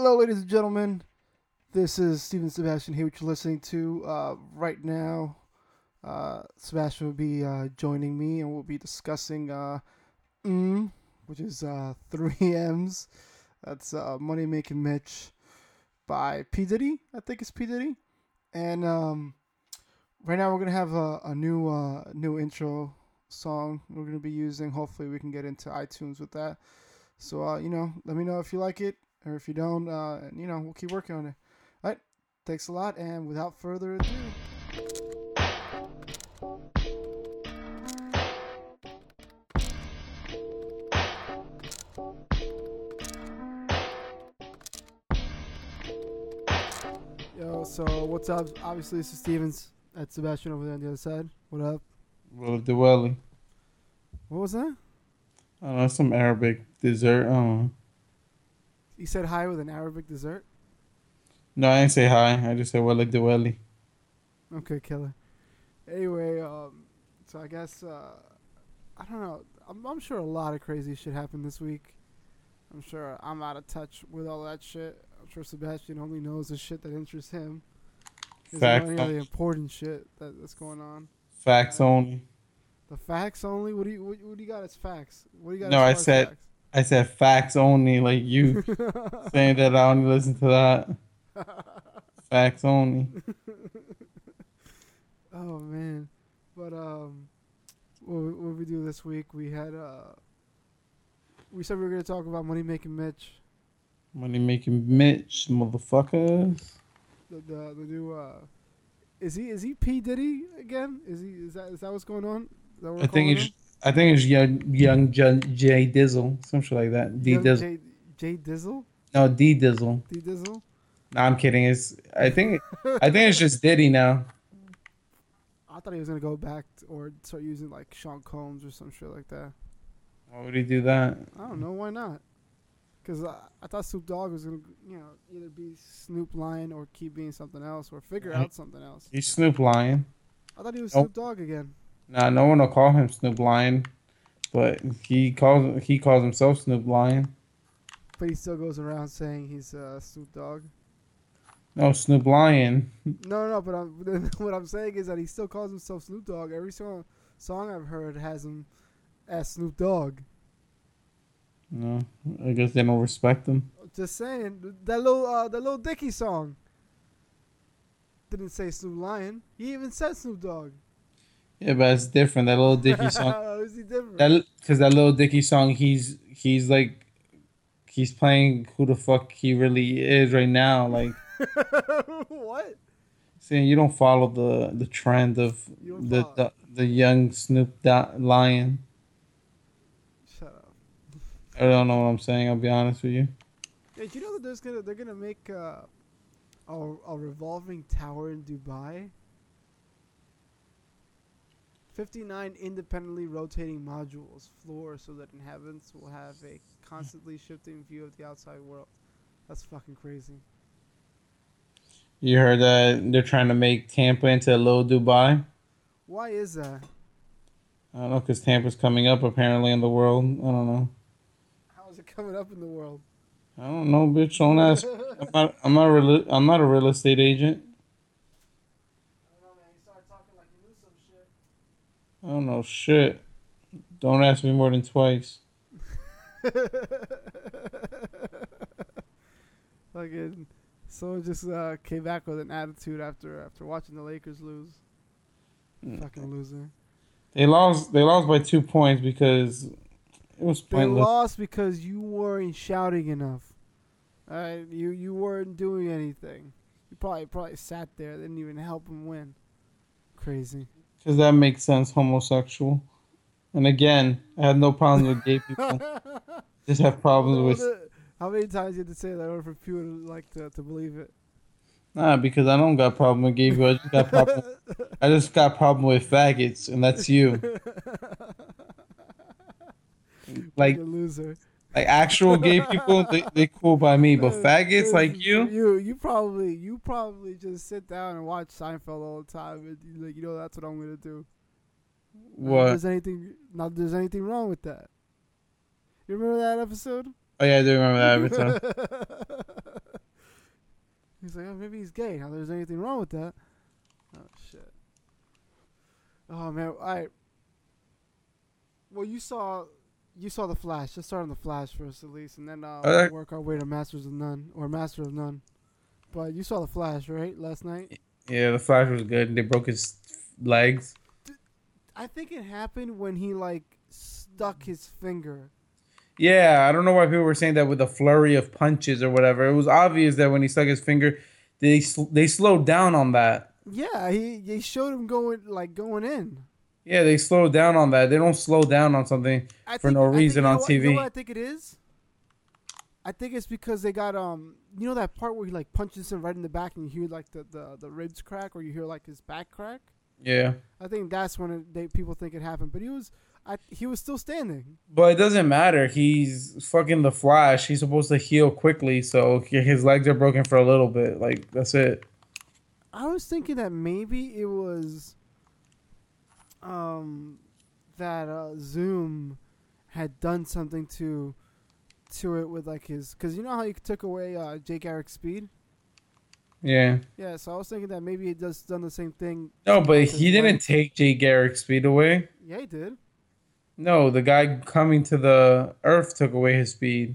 Hello, ladies and gentlemen. This is Steven Sebastien here, which you're listening to uh, right now. Uh, Sebastien will be uh, joining me, and we'll be discussing uh, mm, which is uh, three M's. That's uh, Money Making Mitch by P Diddy. I think it's P Diddy. And um, right now we're gonna have a, a new new intro song we're gonna be using. Hopefully we can get into iTunes with that. So you know, let me know if you like it or if you don't. Uh, you know, we'll keep working on it. All right, thanks a lot. And without further ado. Yo, so what's up? Obviously, this is Stevens. That's Sebastien over there on the other side. What up? Well, of the welly. What was that? I don't know, some Arabic dessert. Um, You said hi with an Arabic dessert? no, I didn't say hi. I just said well, of the welly. Okay, killer. Anyway, um, so I guess uh, I don't know. I'm, I'm sure a lot of crazy shit happened this week. I'm sure I'm out of touch with all that shit. I'm sure Sebastien only knows the shit that interests him. There's Fact. any other important shit that, that's going on. Facts only. The facts only. What do you what, what do you got as facts? What do you got? No, I as far as said- I said facts only, like you saying that I only listen to that. Facts only. Oh man, but um, what what we do this week? We had uh, we said we were gonna talk about money making Mitch, Money making Mitch, motherfuckers. the the, the new uh, is he is he P Diddy again? Is he is that is that what's going on? Is that what I think him? I think it's young young J, J Dizzle, some shit like that. D Young Dizzle. J, J Dizzle, No, D Dizzle. D Dizzle. No, I'm kidding. It's I think I think it's just Diddy now. I thought he was gonna go back t- or start using like Sean Combs or some shit like that. Why would he do that? I don't know why not. Cause I, I thought Snoop Dogg was gonna you know either be Snoop Lion or keep being something else or figure out something else. He's Snoop Lion. I thought he was Nope. Snoop Dogg again. Nah, no one will call him Snoop Lion, but he calls he calls himself Snoop Lion. But he still goes around saying he's uh, Snoop Dogg. No, Snoop Lion. No, no, but I'm, what I'm saying is that he still calls himself Snoop Dogg. Every song song I've heard has him as Snoop Dogg. No, I guess they don't respect him. Just saying that little uh, that little Dicky song didn't say Snoop Lion. He even said Snoop Dogg. Yeah, but it's different. That little Dicky song. How is he different? That because that little Dicky song, he's he's like he's playing who the fuck he really is right now. Like what? saying you don't follow the the trend of the follow- the, the young Snoop Lion. Shut up. I don't know what I'm saying. I'll be honest with you. Hey, do you know that there's gonna they're gonna make uh, a a revolving tower in Dubai? Fifty nine independently rotating modules, floors, so that inhabitants will have a constantly shifting view of the outside world. That's fucking crazy. You heard that they're trying to make Tampa into a little Dubai. Why is that? I don't know because Tampa's coming up apparently in the world. I don't know. How is it coming up in the world? I don't know, bitch. Don't ask. I'm not. I'm not. Real, I'm not a real estate agent. I don't know, man. You started talking like you knew some shit. I don't know shit. Don't ask me more than twice. Fucking someone just uh, came back with an attitude after after watching the Lakers lose. Mm. Fucking loser. They lost. They lost by two points because it was pointless. They lost because you weren't shouting enough. Alright, you you weren't doing anything. You probably probably sat there, didn't even help them win. Crazy. Because that makes sense. Homosexual. And again, I have no problems with gay people. Just have problems with How many times you have to say that in order for people to like to, to believe it? nah. Because I don't got problem with gay people. I just got problem. I just got problem with faggots, and that's you. Like loser. Like actual gay people, they they cool by me. But faggots like you, you, you probably, you probably just sit down and watch Seinfeld all the time, and you like, you know, that's what I'm gonna do. Not what? There's anything, not there's anything wrong with that. You remember that episode? Oh yeah, I do remember that every time. he's like, Oh maybe he's gay. Now, there's anything wrong with that? Oh shit. Oh man, I. Well, you saw, you saw the Flash. Let's start on the Flash first, at least, and then uh, Uh, we'll work our way to Masters of None or Master of None. But you saw the Flash, right, last night? Yeah, the Flash was good. They broke his legs. I think it happened when he like stuck his finger. Yeah, I don't know why people were saying that with a flurry of punches or whatever. It was obvious that when he stuck his finger, they sl- they slowed down on that. Yeah, he they showed him going like going in. Yeah, they slowed down on that. They don't slow down on something. I For no I reason know on what- You know TV. what I think it is? I think it's because they got um you know that part where he like punches him right in the back and you hear like the, the, the ribs crack or you hear like his back crack. Yeah, I think that's when it, they people think it happened, but he was I he was still standing. but it doesn't matter. He's fucking the Flash. He's supposed to heal quickly, so his legs are broken for a little bit. Like that's it. I was thinking that maybe it was um that uh, Zoom had done something to to it with like his cuz you know how he took away uh, Jay Garrick's speed? Yeah. Yeah, so I was thinking that maybe he just done the same thing. No, but he didn't legs. take Jay Garrick's speed away. Yeah, he did. No, the guy coming to the Earth took away his speed.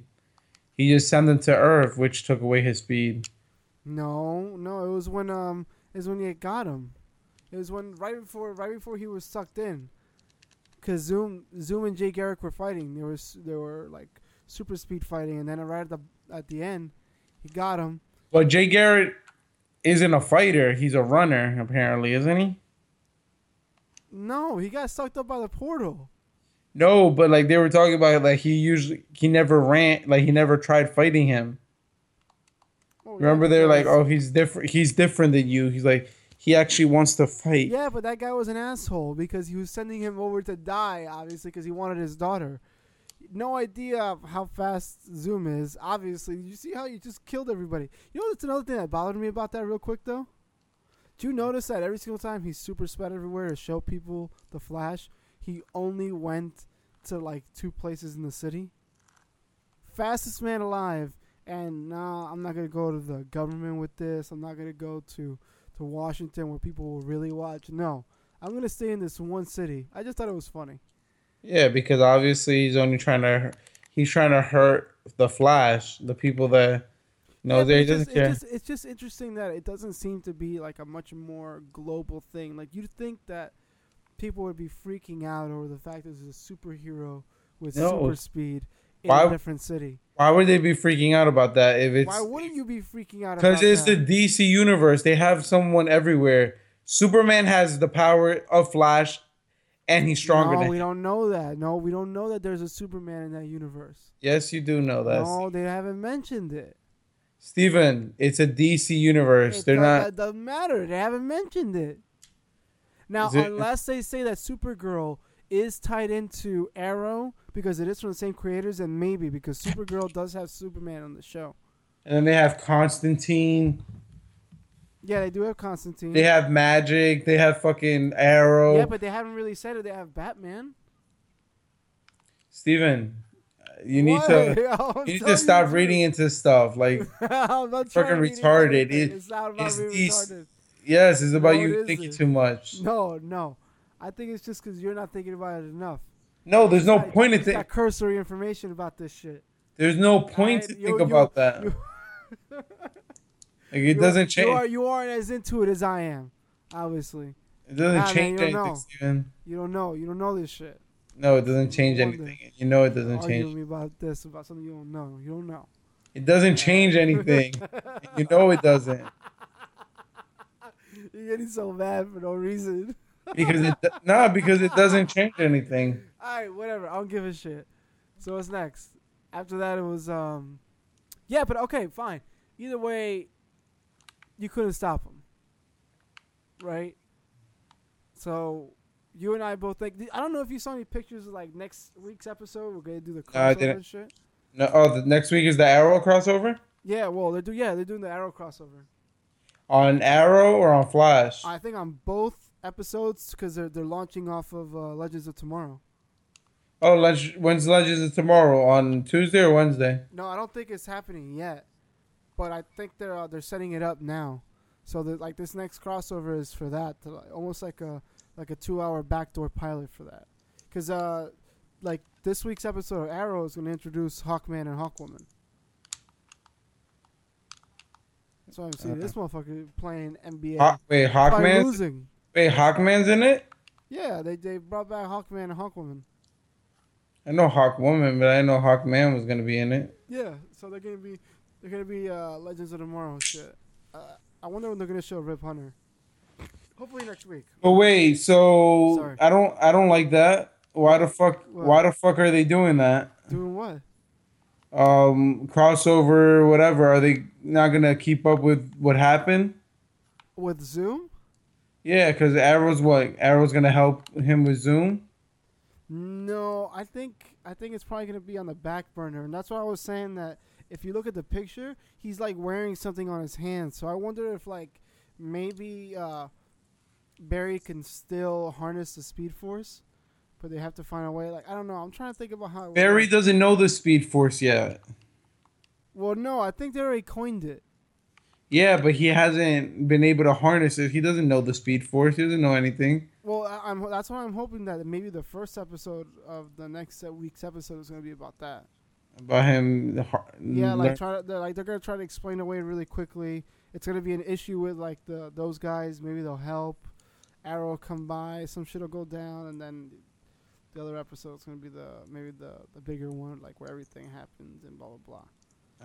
He just sent him to Earth, which took away his speed. No, no, it was when um it was when he got him. It was when right before right before he was sucked in. Cause Zoom Zoom and Jay Garrick were fighting. There was they were like super speed fighting, and then right at the at the end, he got him. But Jay Garrick isn't a fighter. He's a runner, apparently, isn't he? No, he got sucked up by the portal. No, but like they were talking about, like he usually he never ran, like he never tried fighting him. Oh, Remember, yeah, they're like, oh, he's different. He's different than you. He's like he actually wants to fight. Yeah, but that guy was an asshole because he was sending him over to die, obviously, because he wanted his daughter. No idea how fast Zoom is. Obviously, you see how you just killed everybody. You know, that's another thing that bothered me about that, real quick though. Do you notice that every single time he's super sped everywhere to show people the Flash, he only went to like two places in the city? Fastest man alive, and nah, I'm not gonna go to the government with this. I'm not gonna go to to Washington where people will really watch. No, I'm gonna stay in this one city. I just thought it was funny. Yeah, because obviously he's only trying to he's trying to hurt the Flash, the people that no, Yeah, he doesn't just, care. It's just, it's just interesting that it doesn't seem to be like a much more global thing. Like you'd think that people would be freaking out over the fact that there's a superhero with No. super speed in Why- a different city. Why would they be freaking out about that if it's Why wouldn't you be freaking out? because it's that? the DC universe? They have someone everywhere. Superman has the power of Flash, and he's stronger No, than we him. don't know that. No, we don't know that there's a Superman in that universe. Yes, you do know that, No, they haven't mentioned it. Steven. It's a DC universe. It They're not. That doesn't matter. They haven't mentioned it. Now, it- unless they say that Supergirl is tied into Arrow because it is from the same creators, and maybe because Supergirl does have Superman on the show. And then they have Constantine. Yeah, they do have Constantine. They have Magic. They have fucking Arrow. yeah, but they haven't really said it. They have Batman. Steven, you need What? to. You need to stop the reading into stuff. Like. Fucking trying to read into retarded. It- it's not about it's retarded. yes, it's about No, you it thinking too much. No, no. I think it's just because you're not thinking about it enough. No, there's no Like, point in you got cursory information about this shit. There's no point Alright, to you- think you- about that. you- Like, it doesn't change. You, are, you aren't as into it as I am. Obviously, it doesn't Nah, man, change you don't anything, know. Steven. you don't know. You don't know this shit. No, it doesn't change anything. You know it doesn't change. me about this, about something you don't know. You don't know. It doesn't change anything. you know it doesn't. You're getting so mad for no reason. Because it no, because it doesn't change anything. All right, whatever. I don't give a shit. So what's next? After that, it was um, yeah, but okay, fine. Either way, you couldn't stop him, right? So you and I both like. I don't know if you saw any pictures of like next week's episode. We're gonna do the crossover and shit. No, oh, the next week is the Arrow crossover Yeah, well, they're do yeah they're doing the Arrow crossover. on Arrow or on Flash. I think on both episodes because they're they're launching off of uh, Legends of Tomorrow. Oh, Leg- when's Legends of Tomorrow? On Tuesday or Wednesday? No, I don't think it's happening yet, but I think they're uh, they're setting it up now. So that like this next crossover is for that, to, like, almost like a like a two hour backdoor pilot for that. Cause uh, like this week's episode of Arrow is gonna introduce Hawkman and Hawkwoman. That's why I'm seeing this motherfucker playing NBA. Hawk, wait, Hawkman. losing. Wait, Hawkman's in it. Yeah, they they brought back Hawkman and Hawkwoman. I know Hawkwoman, but I didn't know Hawkman was gonna be in it. Yeah, so they're gonna be they're gonna be uh, Legends of Tomorrow shit. Uh, I wonder when they're gonna show Rip Hunter. Hopefully next week. But wait, so Sorry. I don't I don't like that. Why the fuck What? why the fuck are they doing that? Doing what? Um crossover whatever. Are they not going to keep up with what happened? With Zoom? Yeah, cuz Arrow's what? Arrow's going to help him with Zoom? No, I think I think it's probably gonna be on the back burner, and that's why I was saying that if you look at the picture, he's like wearing something on his hand. So I wonder if like maybe uh, Barry can still harness the Speed Force, but they have to find a way. Like I don't know. I'm trying to think about how. Barry works. doesn't know the Speed Force yet. Well, no, I think they already coined it. Yeah, but he hasn't been able to harness it. He doesn't know the Speed Force. He doesn't know anything. Well, I, I'm that's why I'm hoping that maybe the first episode of the next week's episode is going to be about that. About him Yeah, like try to they're, like they're gonna try to explain away really quickly. It's gonna be an issue with like the those guys. Maybe they'll help. Arrow will come by, some shit will go down, and then the other episode's gonna be the maybe the the bigger one, like where everything happens and blah blah blah.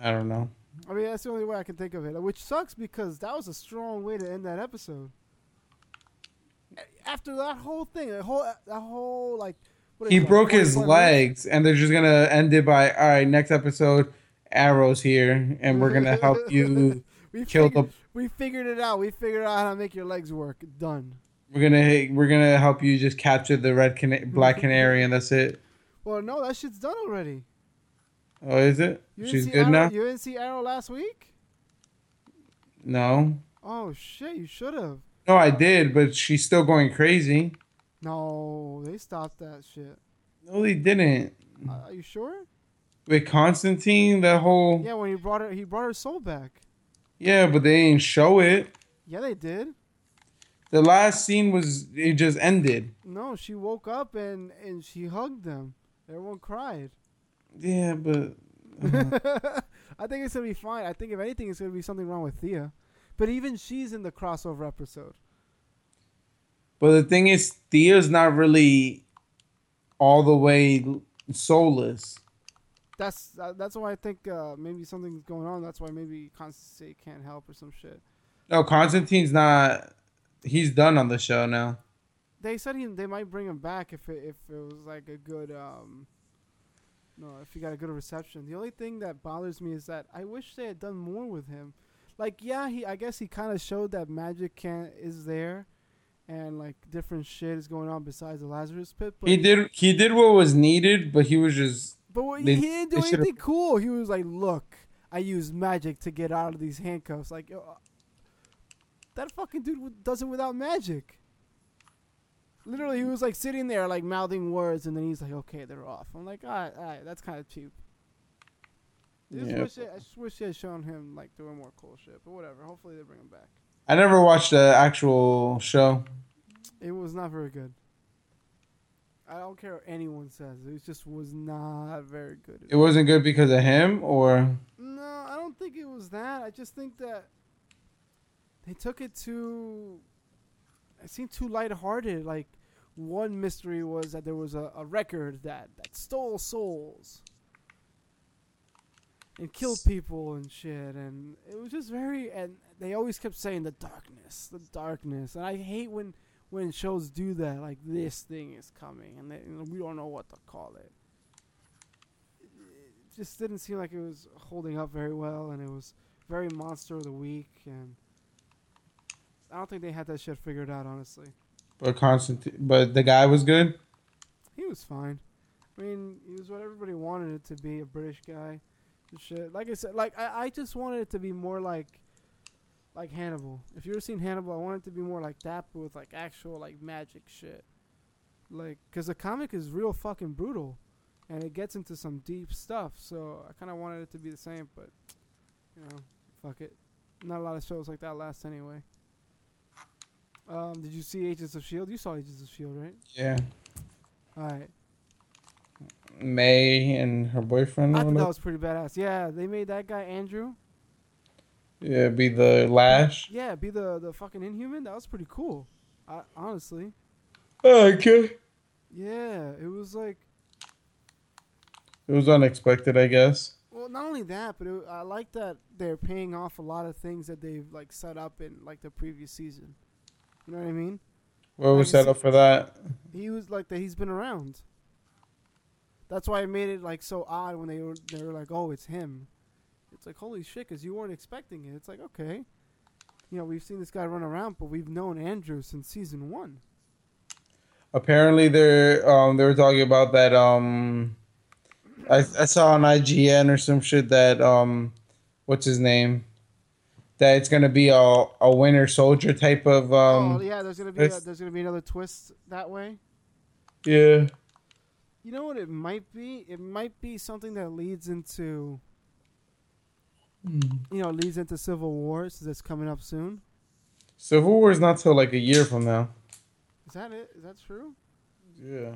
I don't know. I mean, that's the only way I can think of it, which sucks because that was a strong way to end that episode. After that whole thing, that whole that whole like what He broke his 45 minutes? legs, and they're just gonna end it by, all right, next episode, Arrow's here, and we're gonna help you we kill figured, the. We figured it out. We figured out how to make your legs work. Done. We're gonna we're gonna help you just capture the red cana- black canary, and that's it. Well, no, that shit's done already. Oh, is it? You She's good Arrow, now. You didn't see Arrow last week? No, Oh shit! You should have. no, I did, but she's still going crazy. No, they stopped that shit. No, they didn't. Uh, are you sure? With Constantine, that whole Yeah, when he brought her, he brought her soul back. yeah, but they didn't show it. Yeah, they did. The last scene was it just ended. No, she woke up and and she hugged them. Everyone cried. Yeah, but I think it's gonna be fine. I think if anything, it's gonna be something wrong with Thea. But even she's in the crossover episode. but the thing is, Thea's not really all the way soulless. That's uh, that's why I think uh, maybe something's going on. That's why maybe Constance can't help or some shit. No, Constantine's not. He's done on the show now. They said he they might bring him back if it if it was like a good um. No, if he got a good reception. The only thing that bothers me is that I wish they had done more with him. Like, yeah, he I guess he kind of showed that magic can is there, and like different shit is going on besides the Lazarus pit. But He did. He did what was needed, but he was just. But what, They- he didn't do anything cool. He was like, "Look, I use magic to get out of these handcuffs." Like, uh, that fucking dude does it without magic. Literally, he was like sitting there, like mouthing words, and then he's like, "Okay, they're off." I'm like, "All right, all right, that's kind of cheap." I just, Yeah. wish they, I just wish they had shown him like doing more cool shit, but whatever. Hopefully, they bring him back. I never watched the actual show. It was not very good. I don't care what anyone says. It just was not very good. It wasn't good because of him, or No, I don't think it was that. I just think that they took it too. It seemed too lighthearted. Like one mystery was that there was a, a record that that stole souls and killed people and shit, and it was just very. And they always kept saying the darkness, the darkness, and I hate when when shows do that. Like this thing is coming, and they, we don't know what to call it it just didn't seem like it was holding up very well, and it was very monster of the week, and I don't think they had that shit figured out. Honestly, but Constantine, but the guy was good. he was fine. I mean, he was what everybody wanted it to be—a British guy, and shit. Like I said, like I, I just wanted it to be more like, like Hannibal. If you ever seen Hannibal, I wanted it to be more like that, but with like actual like magic shit. Like, cause the comic is real fucking brutal, and it gets into some deep stuff. So I kind of wanted it to be the same, but you know, fuck it. Not a lot of shows like that last anyway. Um, did you see Agents of Shield? You saw Agents of Shield, right? Yeah. All right. May and her boyfriend. I thought that was pretty badass. Yeah, they made that guy Andrew. Yeah, be the Lash. Yeah, be the the fucking Inhuman. That was pretty cool. I, honestly. Okay. Yeah, it was like It was unexpected, I guess. well, not only that, but it, I like that they're paying off a lot of things that they've like set up in like the previous season. You know what I mean? What was set up for that? He was like that. He's been around. That's why it made it like so odd when they were they were like, "Oh, it's him." It's like holy shit, because you weren't expecting it. It's like okay, you know, we've seen this guy run around, but we've known Andrew since season one. Apparently, they're um they were talking about that um. I I saw on IGN or some shit that um, what's his name? That it's gonna be a a Winter Soldier type of um. oh yeah, there's gonna be a, there's gonna be another twist that way. Yeah. You know what it might be? It might be something that leads into you know leads into Civil Wars that's coming up soon. Civil War is not till like a year from now. Is that it? Is that true? Yeah.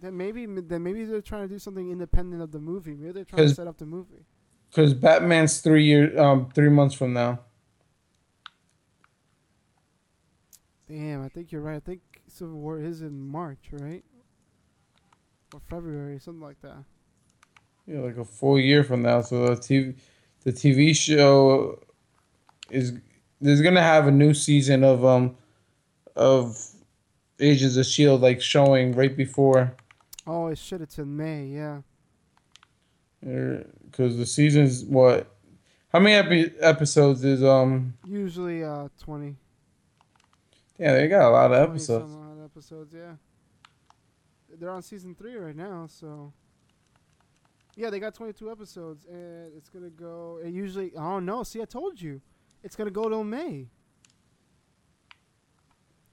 Then maybe then maybe they're trying to do something independent of the movie. Maybe they're trying to set up the movie. Because Batman's three year um three months from now. Damn, I think you're right. I think Civil War is in March, right? Or February, something like that. Yeah, like a full year from now. So the TV, the TV show is there's gonna have a new season of um of Agents of Shield like showing right before Oh shit! It's in May. Yeah. Because the season's what how many epi- episodes is um Usually uh twenty. yeah they got a lot of 20 episodes some odd episodes, yeah. They're on season three right now, so. Yeah, they got 22 episodes, and it's gonna go. It usually, oh no, see, I told you, it's gonna go till May.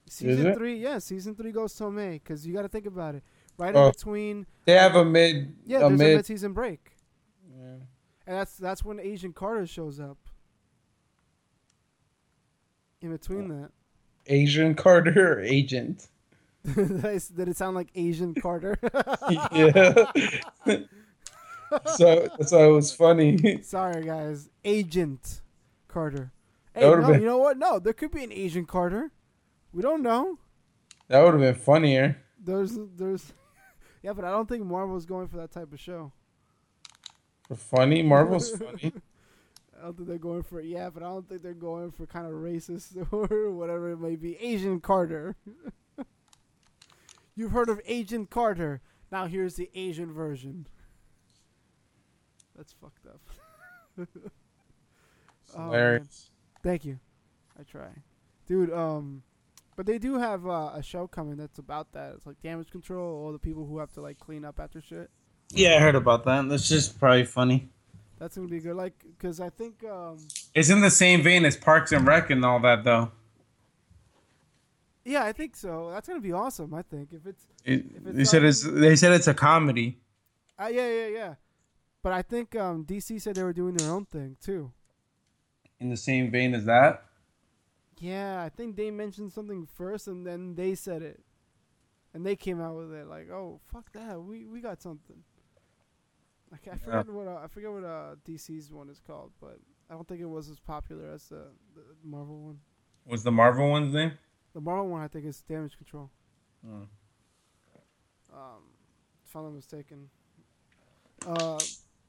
Season three, yeah, season three goes till May, cause you got to think about it. Right Oh. in between, they have a mid yeah, a there's a mid mid-season break. And that's that's when Agent Carter shows up. In between that, Asian Carter agent did, I s- did it sound like Asian Carter? yeah so that's why it was funny Sorry, guys. Agent Carter. Hey, no, been- you know what? No, there could be an Asian Carter. We don't know. that would have been funnier There's, there's, yeah, but I don't think Marvel's going for that type of show. Funny Marvel's funny I don't think they're going for yeah, but I don't think they're going for kind of racist or whatever it may be. Asian Carter. You've heard of Agent Carter. Now here's the Asian version. That's fucked up. Oh, man. Thank you. I try, dude. Um, but they do have uh, a show coming that's about that. It's like damage control. All the people who have to like clean up after shit. Yeah, I heard about that. That's just probably funny. That's gonna be good. Like, cause I think um, It's in the same vein as Parks and Rec and all that, though. yeah, I think so. That's gonna be awesome. I think if it's It, If it's they said it's they said it's a comedy. uh, yeah, yeah, yeah. But I think um, DC said they were doing their own thing too. In the same vein as that. Yeah, I think they mentioned something first, and then they said it, and they came out with it like, "Oh, fuck that, we we got something." Like I forget what uh, I forget what uh, DC's one is called, but I don't think it was as popular as the, the Marvel one. Was the Marvel one's name? The Marvel one, I think, is Damage Control. Hmm. Um, if I'm not mistaken. Uh,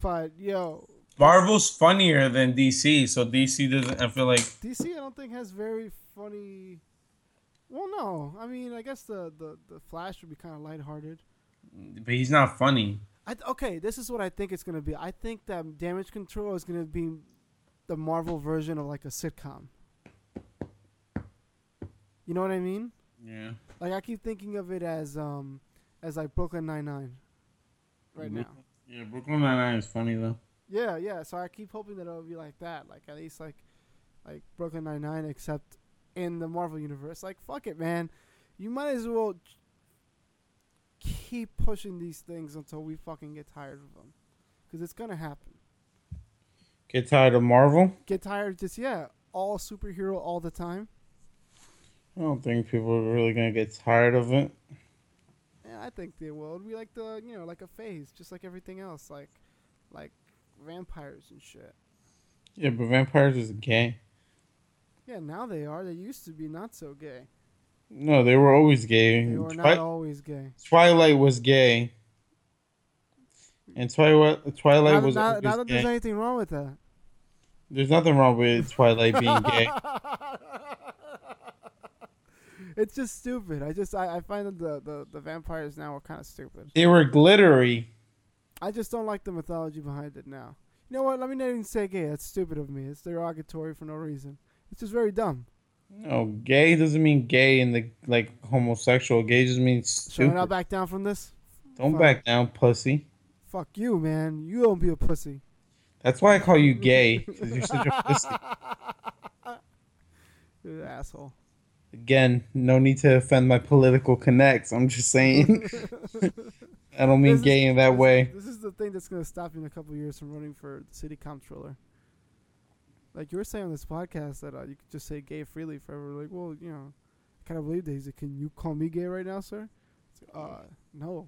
but yo, Marvel's funnier than DC, so DC doesn't. I feel like DC, I don't think has very funny. Well, no, I mean, I guess the the, the Flash would be kind of lighthearted. but he's not funny. I th- okay, this is what I think it's gonna be. I think that Damage Control is gonna be the Marvel version of like a sitcom. You know what I mean? Yeah. Like I keep thinking of it as um as like Brooklyn Nine Nine. Right now. Yeah, Brooklyn Nine Nine is funny though. Yeah, yeah. So I keep hoping that it'll be like that. Like at least like like Brooklyn Nine Nine, except in the Marvel universe. Like fuck it, man. You might as well keep pushing these things until we fucking get tired of them, because it's gonna happen. Get tired of Marvel? Get tired of just yeah, all superhero all the time. I don't think people are really gonna get tired of it. Yeah, I think they will. It'll be like the you know like a phase, just like everything else, like like vampires and shit. Yeah, but vampires is gay. Yeah, now they are. They used to be not so gay. No, they were always gay. They were Twi- not always gay. Twilight was gay. And Twilight Twilight Not, was not, not that there's gay. anything wrong with that. There's nothing wrong with Twilight being gay. it's just stupid. I just I, I find that the, the, the vampires now are kind of stupid. They were glittery. I just don't like the mythology behind it now. You know what? Let me not even say gay. That's stupid of me. It's derogatory for no reason. It's just very dumb. No, gay doesn't mean gay in the like homosexual. Gay just means Shall I not back down from this? Don't Fuck. back down, pussy. Fuck you, man. You don't be a pussy. That's why I call you gay, because you're such a pussy. You're an asshole. Again, no need to offend my political connects. I'm just saying. I don't mean This is- gay in that this- way. This is the thing that's gonna stop you in a couple years from running for city comptroller. Like you were saying on this podcast that uh, you could just say gay freely forever. Like, well, you know, I kind of believe that. He's like, can you call me gay right now, sir? It's like, uh, no.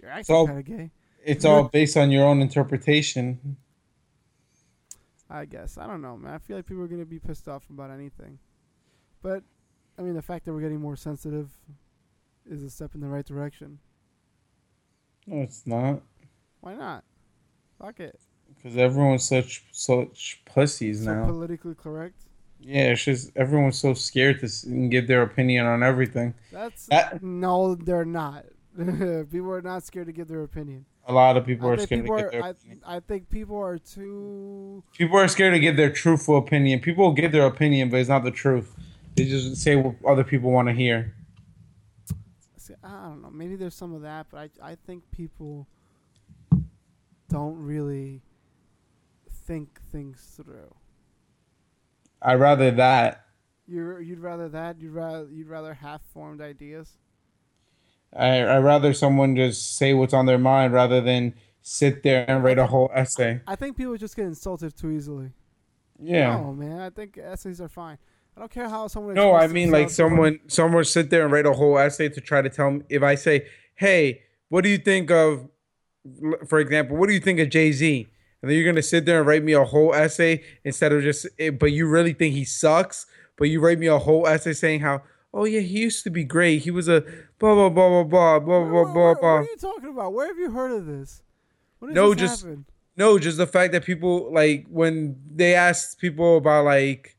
You're So- kind of gay. It's all based on your own interpretation. I guess. I don't know, man. I feel like people are gonna be pissed off about anything. But I mean, the fact that we're getting more sensitive is a step in the right direction. No, it's not. Why not? Fuck it. Because everyone's such such pussies So now. politically correct. yeah, it's just everyone's so scared to give their opinion on everything. That's That- no, they're not. people are not scared to give their opinion. A lot of people I are scared people to are. give their I, opinion. I think people are too. People are scared to give their truthful opinion. People give their opinion, but it's not the truth. They just say what other people want to hear. see, I don't know. Maybe there's some of that, but I I think people don't really think things through. I'd rather that. You you'd rather that? You'd rather you'd rather half formed ideas? I I'd rather someone just say what's on their mind rather than sit there and write a whole essay. I think people just get insulted too easily. Yeah. No, man. I think essays are fine. I don't care how someone. No, I mean like someone someone sit there and write a whole essay to try to tell me if I say, "Hey, what do you think of for example, what do you think of Jay-Z?" And then you're going to sit there and write me a whole essay instead of just eh, but you really think he sucks, but you write me a whole essay saying how, "Oh yeah, he used to be great. He was a blah blah blah blah blah blah blah blah blah." What are you talking about? Where have you heard of this? No, this just- happen? No, just the fact that people like when they ask people about like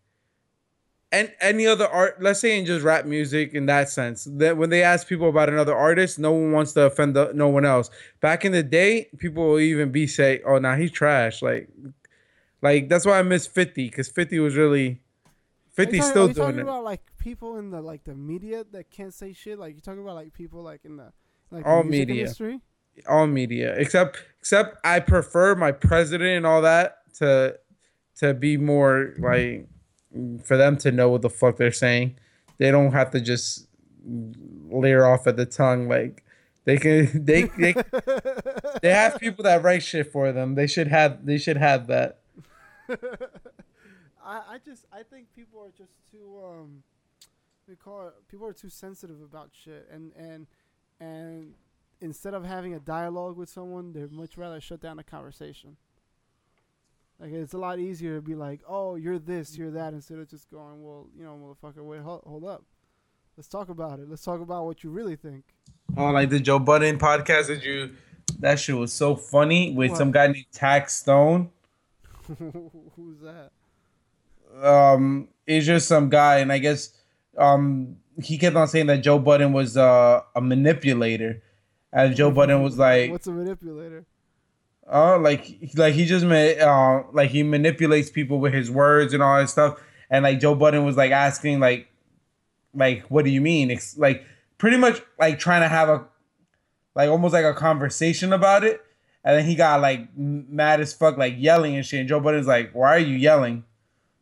and any other art, let's say in just rap music in that sense, that when they ask people about another artist, no one wants to offend the, no one else. Back in the day, people will even be say, "Oh, now he's trash." Like, like that's why I miss Fifty because Fifty was really Are 50 talking- still are you doing talking it. about like people in the like the media that can't say shit? Like you talking about like people like in the like All the media. industry? all media except except I prefer my president and all that to to be more like for them to know what the fuck they're saying. They don't have to just leer off at the tongue like they can they they they have people that write shit for them. They should have they should have that. I, I just I think people are just too um we call it people are too sensitive about shit and and and instead of having a dialogue with someone they'd much rather shut down the conversation like it's a lot easier to be like oh you're this you're that instead of just going well you know motherfucker wait hold, hold up. Let's talk about it. Let's talk about what you really think. Oh, like the Joe Budden podcast that you that shit was so funny with What? some guy named Tax Stone. who's that? Um it's just some guy and i guess um he kept on saying that joe budden was uh, a manipulator. And joe budden was like what's a manipulator oh like like he just made uh like he manipulates people with his words and all that stuff. And like joe budden was like asking like like what do you mean? It's like pretty much like trying to have a like almost like a conversation about it. And then he got like mad as fuck like yelling and shit. And joe budden's like why are you yelling?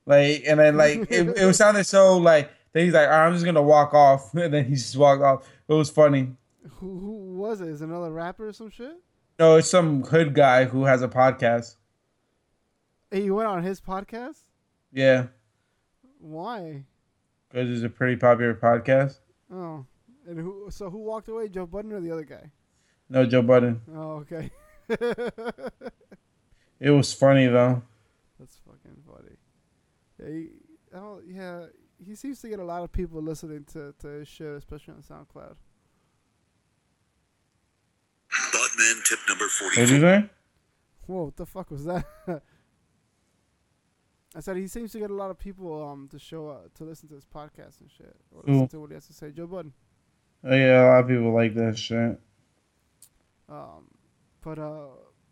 Like and then like it, it was sounded so like that he's like "All right, i'm just gonna walk off. And then he just walked off. It was funny. Who, who was it? Is it another rapper or some shit no it's some hood guy who has a podcast Hey, you went on his podcast? Yeah, Why? because it's a pretty popular podcast. Oh, and who? So who walked away? Joe Budden or the other guy? No Joe Budden. Oh, okay. It was funny though. That's fucking funny. Yeah, he, oh, yeah, he seems to get a lot of people listening to, to his show, especially on SoundCloud. Budman tip number What did 44. you say? Whoa, what the fuck was that? I said he seems to get a lot of people um to show up to listen to his podcast and shit, or Who? listen to what he has to say. Joe Budden. Oh yeah, a lot of people like that shit. Um, but uh,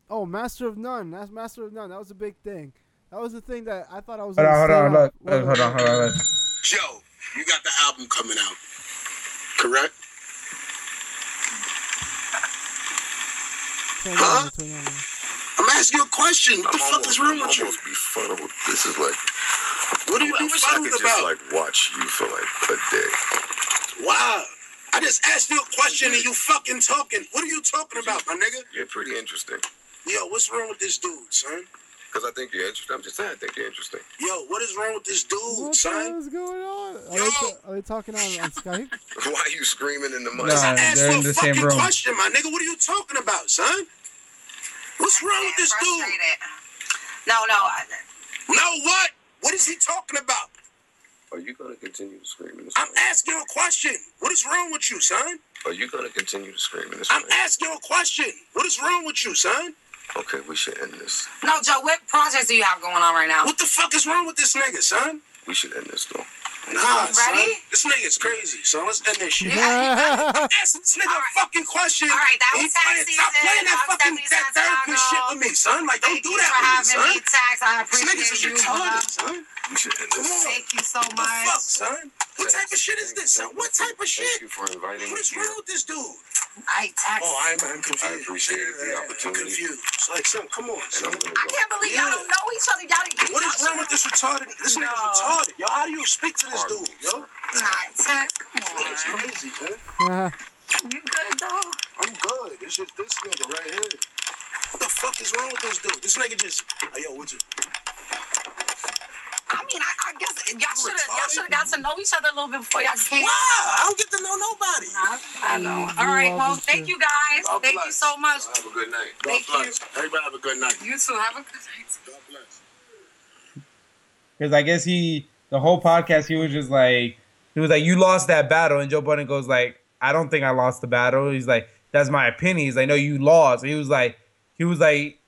oh, Master of None. That's Master of None. That was a big thing. That was the thing that I thought I was. Hold on, gonna hold on, hold on, hold on, hold on. hold on. Joe, you got the album coming out, correct? Turn it Huh? on, turn it on. I'm asking you a question. What the I'm fuck is wrong with you? almost befuddled. This is like, What are you I wish I befuddled could just about? like watch you for like a day. Wow. I just asked you a question and you fucking talking. What are you talking about, my nigga? You're pretty interesting. Yo, what's wrong with this dude, son? Cause I think you're interesting. I'm just saying, I think you're interesting. Yo, what is wrong with this dude, What son? hell is going on? Are, Yo! they, ta- are they talking on, on Skype? Why are you screaming in the mic? No. I asked they're you a the same fucking room. question, my nigga. What are you talking about, son? What's wrong with this dude? No, no. I- No, what? What is he talking about? Are you gonna continue to scream in this I'm mic? asking a question. What is wrong with you, son? Are you gonna continue to scream in this I'm mic? asking a question. What is wrong with you, son? Okay, we should end this. No, Joe, what projects do you have going on right now? What the fuck is wrong with this nigga, son? We should end this though. Nah, son. This nigga's crazy, son. Let's end this shit. Yeah. I'm asking this nigga All a fucking question. All right, that was he playing- Stop playing that That was fucking definitely that therapist Santiago. shit with me, son. Like, don't Thank do that for with me, having son. me, Tax. I This nigga's appreciate is you. retarded, son. We should end Come this. on. Thank you so What the fuck, much. son? What type of shit is this, son? What type of shit? Thank you for inviting me is here. wrong with this dude? I Tax. Oh, I'm, I'm confused. I appreciate the opportunity. I'm confused. Like, son, come on, And son. I'm I go. can't believe y'all don't know each other. Y'all What is wrong with this retarded? This nigga's No. retarded. Yo, how do you speak to this dude, yo? Nah, Tax. Come on. It's crazy, man. You good, though? I'm good. It's just this nigga right here. What the fuck is wrong with this dude? This nigga just, hey, yo, what's it? I mean, I, I guess y'all should have y'all should have got to know each other a little bit before y'all came. Wow, I don't get to know nobody. I, I know. Mm, All right. you Well, thank you guys. God Thank you so much. Have a good night. God Thank bless. Everybody have a good night. You too. Have a good night. God bless. Because I guess he, the whole podcast, he was just like, he was like, you lost that battle, and Joe Budden goes like, I don't think I lost the battle. He's like, that's my opinion. He's like, no, you lost. He was like, he was like,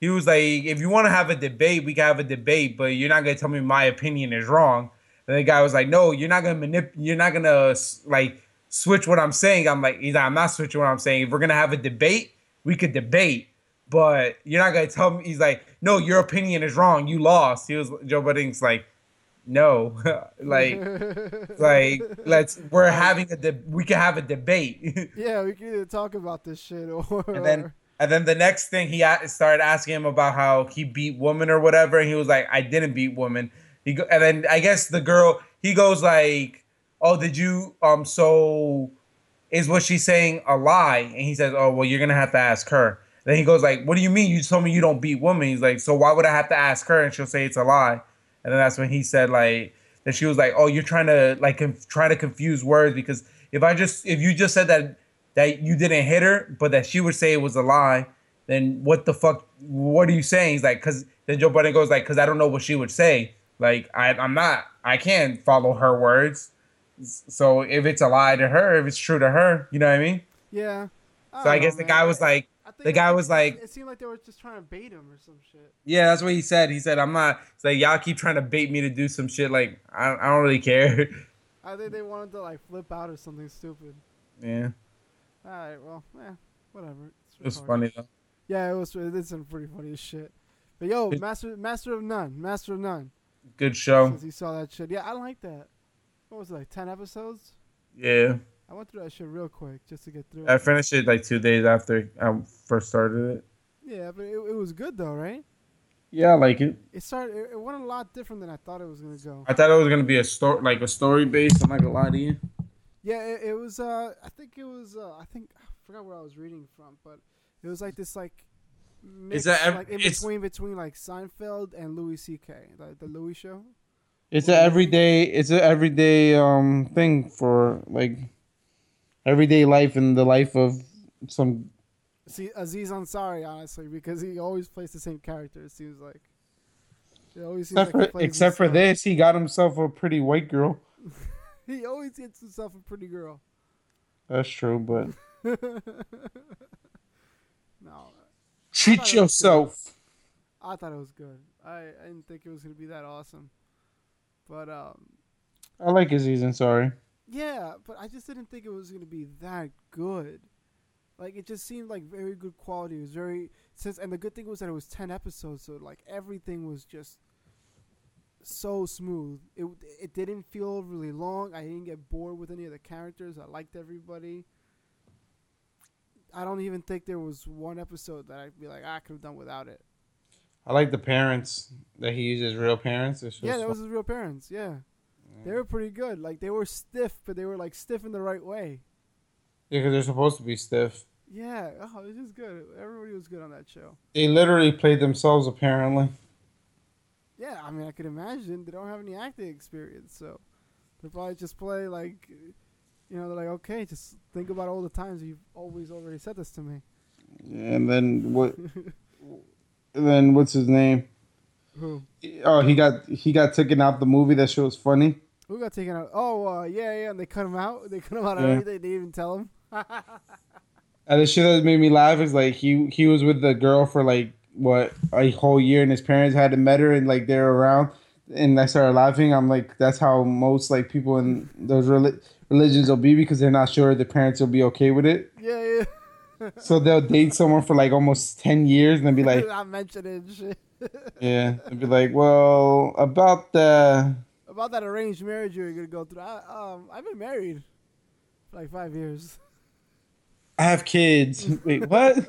he was like, if you want to have a debate, we can have a debate, but you're not gonna tell me my opinion is wrong. And the guy was like, no, you're not gonna manip, you're not gonna like switch what I'm saying. I'm like, he's like, I'm not switching what I'm saying. If we're gonna have a debate, we could debate, but you're not gonna tell me. He's like, no, your opinion is wrong. You lost. He was Joe Budden's like, no, like, like let's we're having a de- we can have a debate. yeah, we can either talk about this shit or. and then and then the next thing he started asking him about how he beat woman or whatever, and he was like, I didn't beat woman. He go- and then I guess the girl he goes like, oh, did you um so is what she's saying a lie? And he says, oh well, you're gonna have to ask her. Then he goes like, what do you mean? You told me you don't beat women. He's like, so why would I have to ask her? And she'll say it's a lie. And then that's when he said like that she was like, oh, you're trying to like conf- trying to confuse words because if I just if you just said that that you didn't hit her, but that she would say it was a lie, then what the fuck? What are you saying? He's like, because then Joe Budden goes like, because I don't know what she would say. Like I, I'm not, I can't follow her words. So if it's a lie to her, if it's true to her, you know what I mean? yeah. So I guess know, the guy was like, the guy was like- it seemed like they were just trying to bait him or some shit. yeah, that's what he said. He said, I'm not. It's like y'all keep trying to bait me to do some shit. Like I, I don't really care. I think they wanted to like flip out or something stupid. yeah, All right, well, yeah, whatever. It's it was funny though. Yeah, it was. It is some pretty funny as shit. But yo, master, master of none, master of none. Good show. Since you saw that shit, yeah, I like that. What was it like? Ten episodes? Yeah, I went through that shit real quick just to get through. It. I it. finished it like two days after I first started it. Yeah, but it, it was good though, right? Yeah, I like it. It started. It, it went a lot different than I thought it was gonna go. I thought it was gonna be a story, like a story based. I'm not gonna lie to you. Yeah, it, it was. Uh, I think it was. Uh, I think I forgot where I was reading from, but it was like this like mix, a ev- like in between between like Seinfeld and Louis C.K. like the Louis show. It's an everyday. It's an everyday um thing for like everyday life and the life of some. See Aziz Ansari, honestly, because he always plays the same character. It seems like. It always seems Except like for except for this, he got himself a pretty white girl. He always gets himself a pretty girl. That's true, but No, treat thought it was yourself. I thought it was good. I, I didn't think it was gonna be that awesome, but um, I like Aziz Ansari. yeah, but I just didn't think it was gonna be that good. Like it just seemed like very good quality. It was very since, and the good thing was that it was ten episodes, so like everything was just so smooth. It it didn't feel really long. I didn't get bored with any of the characters. I liked everybody. I don't even think there was one episode that I'd be like, "Ah, I could have done without it. I like the parents that he uses real parents. Yeah, that was his real parents. Yeah. They were pretty good. Like they were stiff, but they were like stiff in the right way. yeah, because they're supposed to be stiff. Yeah, oh, it was just good. Everybody was good on that show. They literally played themselves. Apparently, Yeah, I mean, I could imagine they don't have any acting experience, so they probably just play like, you know, they're like, okay, just think about all the times you've always already said this to me. and then what? and then what's his name? Who? Oh, he got he got taken out the movie. That shit was funny. Who got taken out? Oh, uh, yeah, yeah, and they cut him out. They cut him out of Yeah. everything. They didn't even tell him. And the shit that made me laugh is like he he was with the girl for like what a whole year, and his parents hadn't met her, and like they're around, and I started laughing. I'm like, that's how most like people in those reli- religions will be because they're not sure the parents will be okay with it. yeah, yeah. So they'll date someone for like almost ten years, and then be like, I mentioned it shit. yeah, and be like, well, about the About that arranged marriage you're gonna go through. I, um, I've been married for like five years. I have kids. Wait, what?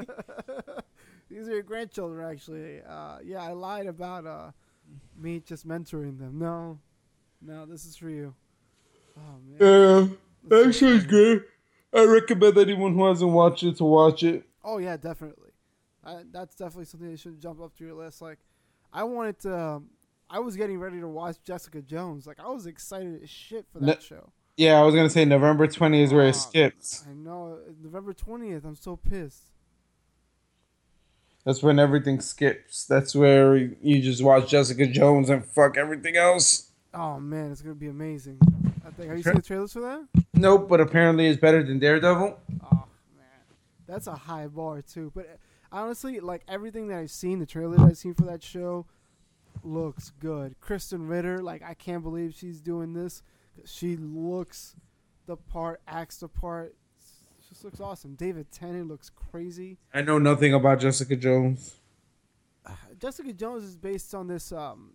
These are your grandchildren, actually. Uh, yeah, I lied about uh, me just mentoring them. No, no, this is for you. Oh man, Yeah, That's that show's good. I recommend anyone who hasn't watched it to watch it. Oh yeah, definitely. I, that's definitely something that should jump up to your list. Like, I wanted to. Um, I was getting ready to watch Jessica Jones. Like, I was excited as shit for that Ne- show. Yeah, I was gonna say November 20 is where it skips. I know. November twentieth. I'm so pissed. That's when everything skips. That's where you just watch Jessica Jones and fuck everything else. Oh man, it's gonna be amazing. I think. Have you seen the trailers for that? Nope, but apparently it's better than Daredevil. Oh man, that's a high bar too. But uh, honestly, like everything that I've seen, the trailer that I've seen for that show looks good. Krysten Ritter, like I can't believe she's doing this. She looks the part, acts the part. Just looks awesome. David Tennant looks crazy. I know nothing about Jessica Jones. Jessica Jones is based on this um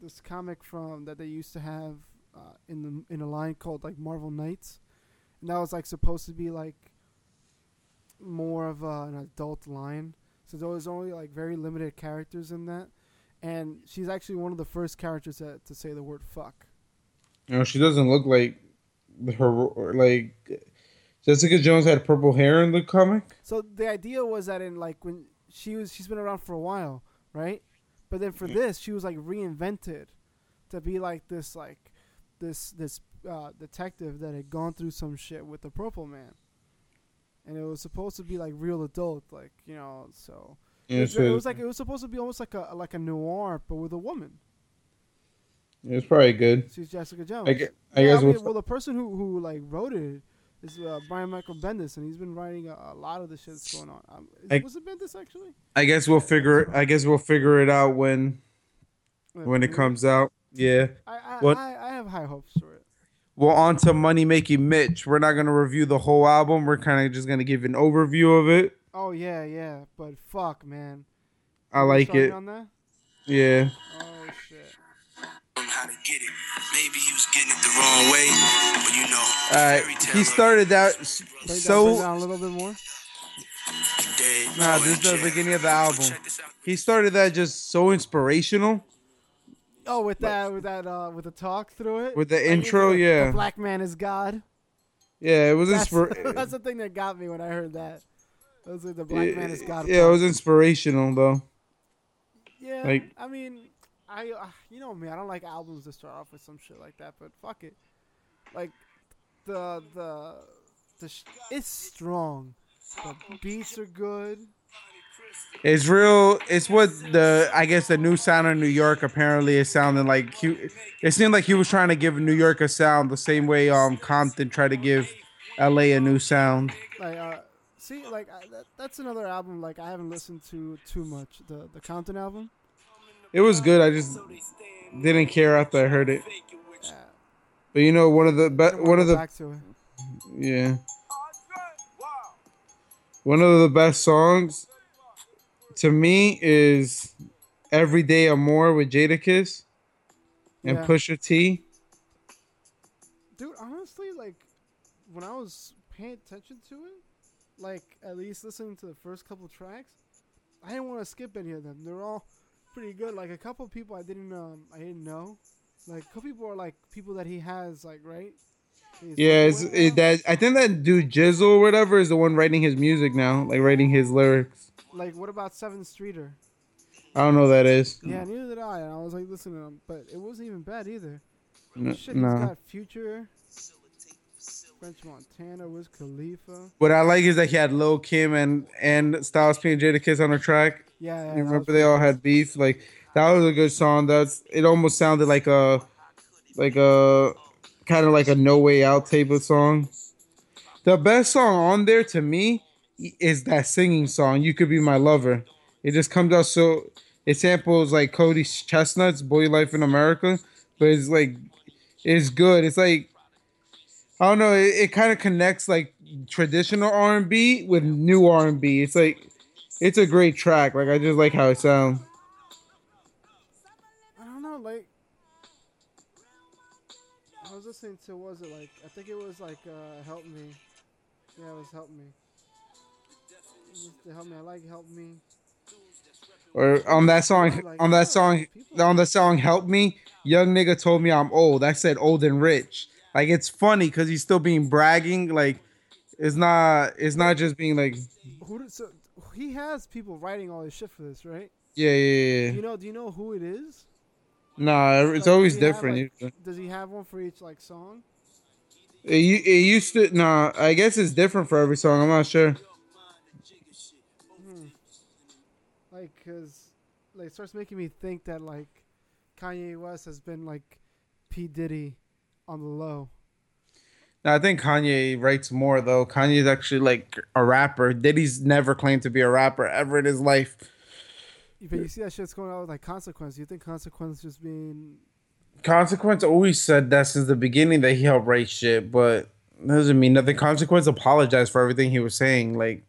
this comic from that they used to have uh, in the in a line called like Marvel Knights, and that was like supposed to be like more of uh, an adult line. So there was only like very limited characters in that, and she's actually one of the first characters to to say the word fuck. You know, she doesn't look like her like Jessica Jones had purple hair in the comic. So the idea was that in like when she was she's been around for a while, right? But then for this, she was like reinvented to be like this like this this uh, detective that had gone through some shit with the Purple Man, and it was supposed to be like real adult, like you know. So Yeah, it, was, it was like it was supposed to be almost like a like a noir, but with a woman. it's probably good. She's Jessica Jones. I guess, I Yeah, I mean, well, the person who who like wrote it is uh, Brian Michael Bendis, and he's been writing a, a lot of the shit that's going on. Um, is- I- was it Bendis actually? I guess we'll figure. I guess we'll figure it out when when it comes out. Yeah. I I, What- I I have high hopes for it. Well, on to Money Making Mitch. We're not gonna review the whole album. We're kind of just gonna give an overview of it. Oh yeah, yeah, but fuck, man. I like it. On that? Yeah. Shit. Him how to get it. Maybe he was getting it the wrong way, but you know. All right. He started out that, so. down a little bit more. Nah, this is the beginning of the album. Check this out. He started that just so inspirational Oh, with that, with that, uh, with the talk through it. with the Like, intro. the- Yeah. The black man is God. Yeah. It was That's, inspir- that's the thing that got me when I heard that. It was like the black man is God. yeah, it was inspirational though. Yeah, Like- I mean, I uh, you know me, I don't like albums that start off with some shit like that, but fuck it. Like the the the sh- it's strong. The beats are good. It's real. It's what the I guess the new sound of New York apparently is sounding like. He, it seemed like he was trying to give New York a sound the same way um Compton tried to give L.A. a new sound. Like uh, see, like I, that, that's another album like I haven't listened to too much. The the Compton album. It was good. I just didn't care after I heard it. Yeah, But you know, one of the be- one of the back to it. yeah, one of the best songs to me is "Every Day or More" with Jadakiss and Yeah. Pusha T. Dude, honestly, like when I was paying attention to it, like at least listening to the first couple tracks, I didn't want to skip any of them. They're all pretty good. Like a couple people I didn't um I didn't know. Like a couple people are like people that he has like right. He's Yeah, it's, with it, that I think that dude Jizzle or whatever is the one writing his music now, like writing his lyrics. Like what about Seventh Streeter? I don't know who that is. Yeah, neither did I. And I was like listening to them, but it wasn't even bad either. N- Shit, he's no. got Future, French Montana, Wiz Khalifa. What I like is that he had Lil Kim and and Styles P and Jadakiss on the track. Yeah, yeah. You remember they all had beef. Like that was a good song. That's it. Almost sounded like a like a kind of like a No Way Out type of song. The best song on there to me is that singing song. You could be my lover. It just comes out so. It samples like Cody's Chestnuts, Boy Life in America, but it's like it's good. It's like I don't know. It, it kind of connects like traditional R and B with new R and B. It's like it's a great track. Like I just like how it sounds. I don't know, like I was listening to was it like I think it was like uh Help Me. Yeah, it was Help Me. It Help Me, I like Help Me. Or on that song, on that song, on the song "Help Me," young nigga told me I'm old. I said old and rich. Like it's funny because he's still being bragging. Like it's not, it's not just being like, Who did, so he has people writing all this shit for this, right? yeah, yeah, Do yeah. you know do you know who it is? Nah, it's Like, always he have, different. like- Does he have one for each like song? It, it used to. Nah, I guess it's different for every song. I'm not sure. Hmm. Like, cause like it starts making me think that like Kanye West has been like P Diddy on the low. I think Kanye writes more though. Kanye's actually like a rapper. Diddy's never claimed to be a rapper ever in his life. But you see that shit's going on with like Consequence. You think Consequence just being Consequence always said that since the beginning that he helped write shit, but that doesn't mean nothing. Consequence apologized for everything he was saying. Like,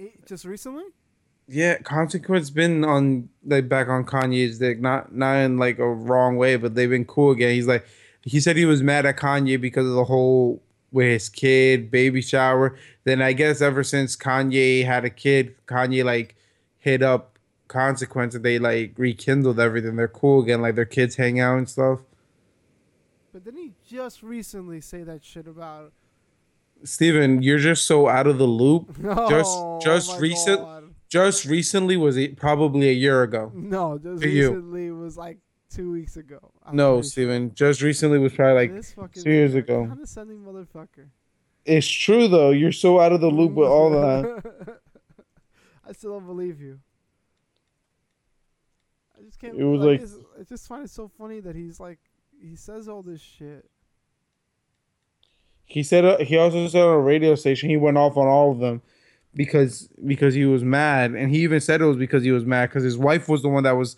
eh, just recently? yeah, Consequence been on like back on Kanye's dick, not not in like a wrong way, but they've been cool again. He's like, he said he was mad at Kanye because of the whole with his kid baby shower. Then I guess ever since Kanye had a kid, Kanye like hit up Consequence and they like rekindled everything. They're cool again, like their kids hang out and stuff. But didn't he just recently say that shit about? Steven, you're just so out of the loop. No, Just Oh, just my recent God. just recently was it probably a year ago. No, just For you. recently was like two weeks ago. I'm No, pretty sure. Steven. Just recently was probably like two years ago. condescending motherfucker. it's true though. You're so out of the loop with all that. I still don't believe you. I just can't. It was like, like- I just find it so funny that he's like, he says all this shit. He said uh, he also said on a radio station he went off on all of them because because he was mad and he even said it was because he was mad because his wife was the one that was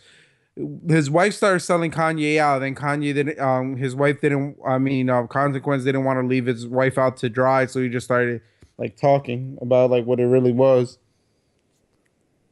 his wife started selling Kanye out then Kanye didn't um his wife didn't I mean um consequence didn't want to leave his wife out to dry so he just started like talking about like what it really was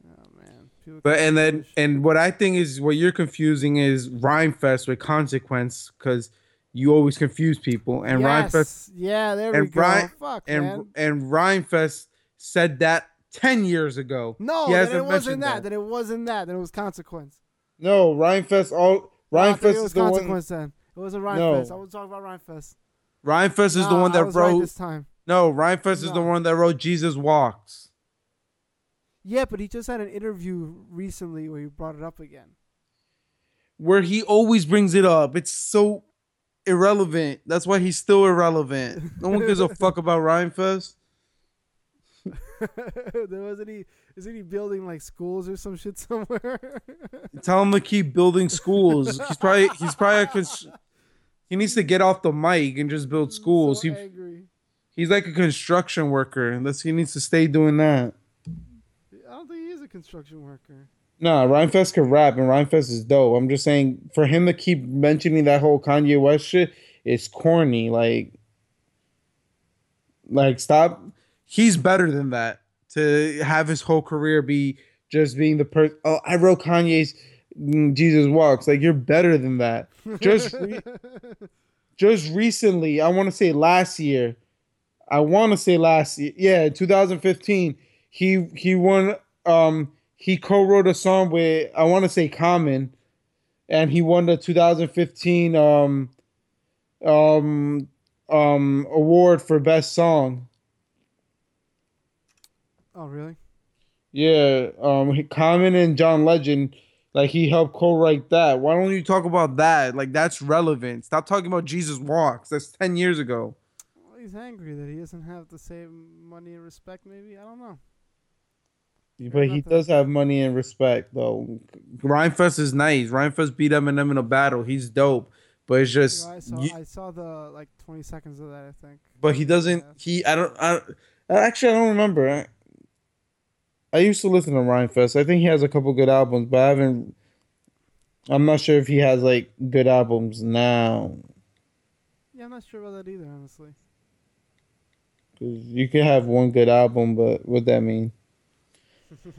Oh man. People but and then and what I think is what you're confusing is Rhymefest with consequence because you always confuse people and Rhymefest yeah, there we and go. Ryan- Fuck, and man. and Rhymefest said that ten years ago. No, then it wasn't mentioned that. Then it wasn't that. Then it was consequence. No, Rhymefest all No, I think Rhymefest it is was the one. then. It wasn't Rhyme No. Fest. I was talking about Rhyme Fest. Rhymefest is the Nah, one I that was right wrote. this time. No, Ryan Rhymefest is the one that wrote Jesus Walks. Yeah, but he just had an interview recently where he brought it up again. Where he always brings it up. It's so irrelevant. That's why he's still irrelevant. No one gives a fuck about Rhymefest. there wasn't he isn't he building like schools or some shit somewhere? Tell him to keep building schools. He's probably he's probably a cons- he needs to get off the mic and just build schools. So he angry. he's like a construction worker. Unless he needs to stay doing that. I don't think he is a construction worker. Nah, Rhymefest can rap and Rhymefest is dope. I'm just saying for him to keep mentioning that whole Kanye West shit is corny. Like, like stop. He's better than that. To have his whole career be just being the person. Oh, I wrote Kanye's mm, Jesus Walks. Like you're better than that. Just re- just recently, I want to say last year. I want to say last year. Yeah, 2015. He he won. Um, he co-wrote a song with I want to say Common, and he won the 2015 um um um award for best song. Oh really? Yeah, um, Common and John Legend, like he helped co-write that. Why don't you talk about that? Like that's relevant. Stop talking about Jesus Walks. That's ten years ago. Well, he's angry that he doesn't have the same money and respect. Maybe I don't know. But he does have money and respect though. Rhymefest is nice. Rhymefest beat Eminem in a battle. He's dope. But it's You just, know, I saw you- I saw the like 20 seconds of that. I think. but he doesn't. He, I don't. I actually I don't remember. I, I used to listen to Rhymefest. I think he has a couple good albums, but I haven't. I'm not sure if he has like good albums now. Yeah, I'm not sure about that either, honestly. 'Cause you could have one good album, but what does that mean?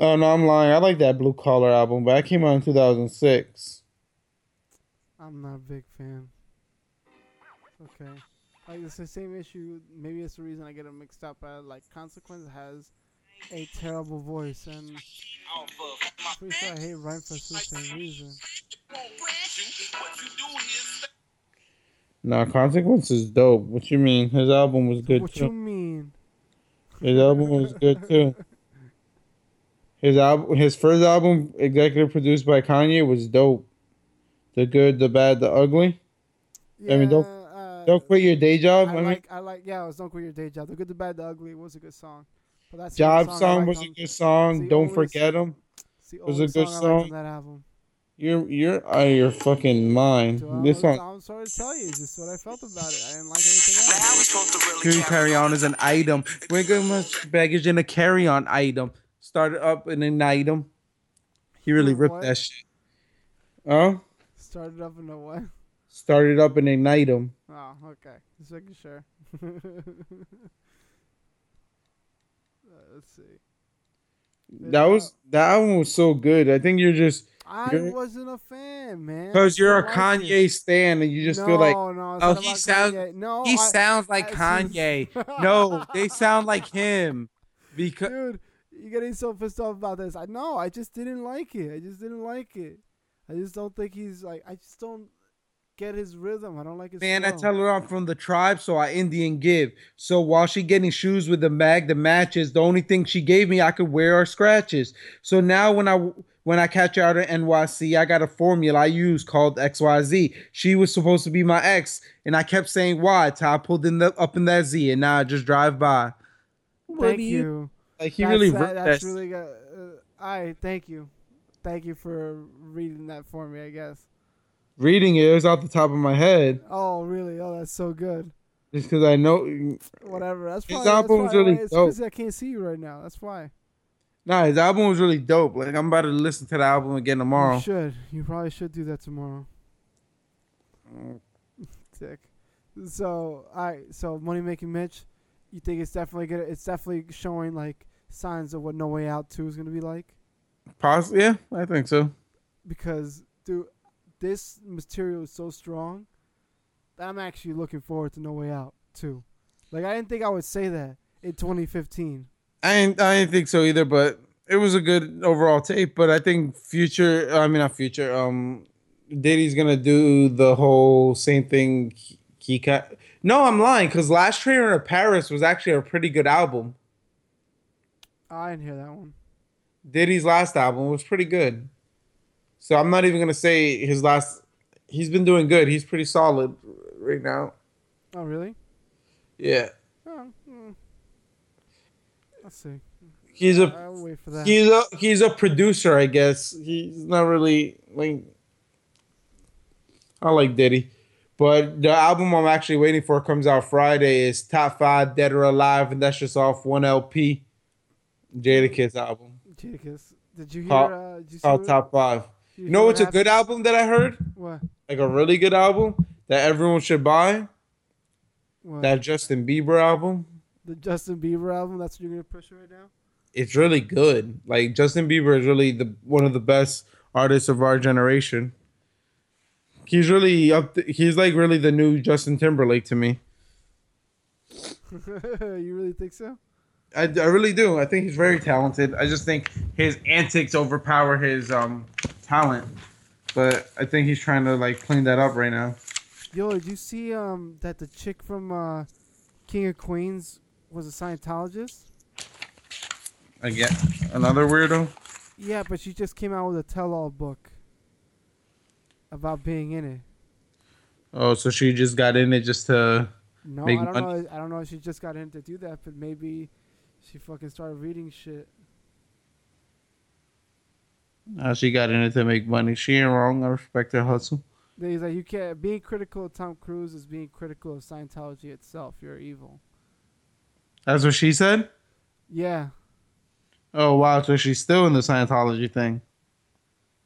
oh no, I'm lying. I like that Blue Collar album, but that came out in 2006. I'm not a big fan. Okay. Like it's the same issue. Maybe it's the reason I get it mixed up. Uh, like Consequence has a terrible voice, and I'm pretty sure I hate Rhyme for the same reason. Nah, Consequence is dope. What you mean? His album was good what too. you mean? His album was good too. His album, his first album, executive produced by Kanye, was dope. The good, the bad, the ugly. Yeah, I mean, don't- uh, Don't quit your day job. I, I, mean, like, I like, yeah, it was "Don't Quit Your Day Job." The Good, the Bad, the Ugly was a good song. But that's job only song was a good song. the Don't forget him. it's was a only good song. I liked that album. You're you're out of your fucking mind. So This I'm, song. I'm sorry to tell you, it's just what I felt about it. I didn't like anything Now, how else. supposed to really Carry carry on as an item. We're going much baggage in a carry on item. Started up in an item. He really ripped What? that shit. Oh, Started up in a what? Started up and ignite them. Oh, okay. Just making sure. Uh, let's see. That was that album was so good. I think you're just I You're- wasn't a fan, man. because you're a I liked it. Kanye stan and you just no, feel like no, it's oh, he sounds- Kanye. No, he I- sounds like I Kanye. no, they sound like him because dude, you're getting so pissed off about this. I know. I just didn't like it. I just didn't like it. I just don't think he's like. I just don't get his rhythm. I don't like his. Man, I tell her I'm from the tribe, so I Indian give. So while she getting shoes with the mag, the matches, the only thing she gave me I could wear are scratches. So now when I when I catch her out at NYC, I got a formula I use called XYZ. She was supposed to be my ex, and I kept saying why. till I pulled in the up in that Z, and now I just drive by. Thank do you. Like he That's, really that- that's that. really good. Uh, I thank you, thank you for reading that for me. I guess. Reading it, it was out the top of my head, Oh, really? Oh, that's so good. just because I know. Whatever. That's probably, His album that's was really it's dope. because I can't see you right now. That's why. Nah, his album was really dope. Like I'm about to listen to the album again tomorrow. You should. You probably should do that tomorrow. Mm. Dick. So, all right. So, money making Mitch, you think it's definitely gonna? It's definitely showing like signs of what No Way Out Two is gonna be like. Possibly, yeah, I think so. Because, dude, this material is so strong that I'm actually looking forward to No Way Out too. Like, I didn't think I would say that in 2015. I didn't, I didn't think so either, but it was a good overall tape. But I think future, I mean not future. Um, Diddy's gonna do the whole same thing he- cut. No, I'm lying because Last Train to Paris was actually a pretty good album. I didn't hear that one. Diddy's last album was pretty good. So I'm not even gonna say his last. He's been doing good. He's pretty solid right now. Oh, really? Yeah, Oh, hmm. let's see. he's a I'll wait for that. he's a he's a producer, I guess. He's not really like. I like Diddy, but the album I'm actually waiting for comes out Friday. Is Top Five Dead or Alive, and that's just off one LP. Jadakiss album Jadakiss. Did you hear? Uh, did you see called Top Five. You know what what's a good album that I heard? What? Like a really good album that everyone should buy. What? That Justin Bieber album. the Justin Bieber album. That's what you're gonna push right now. It's really good. Like Justin Bieber is really the one of the best artists of our generation. He's really up. he's like really the new Justin Timberlake to me. you really think so? I, I really do. I think he's very talented. I just think his antics overpower his um talent. But I think he's trying to like clean that up right now. Yo, did you see um that the chick from uh, King of Queens was a Scientologist? Again, another weirdo. Yeah, but she just came out with a tell-all book about being in it. Oh, so she just got in it just to. No, I don't money. know. I don't know if she just got in to do that, but maybe she fucking started reading shit. Uh, she got in it to make money. She ain't wrong. I respect her hustle. Then He's like, you can't. Being critical of Tom Cruise is being critical of Scientology itself. You're evil. That's what she said. Yeah. Oh wow, so she's still in the Scientology thing.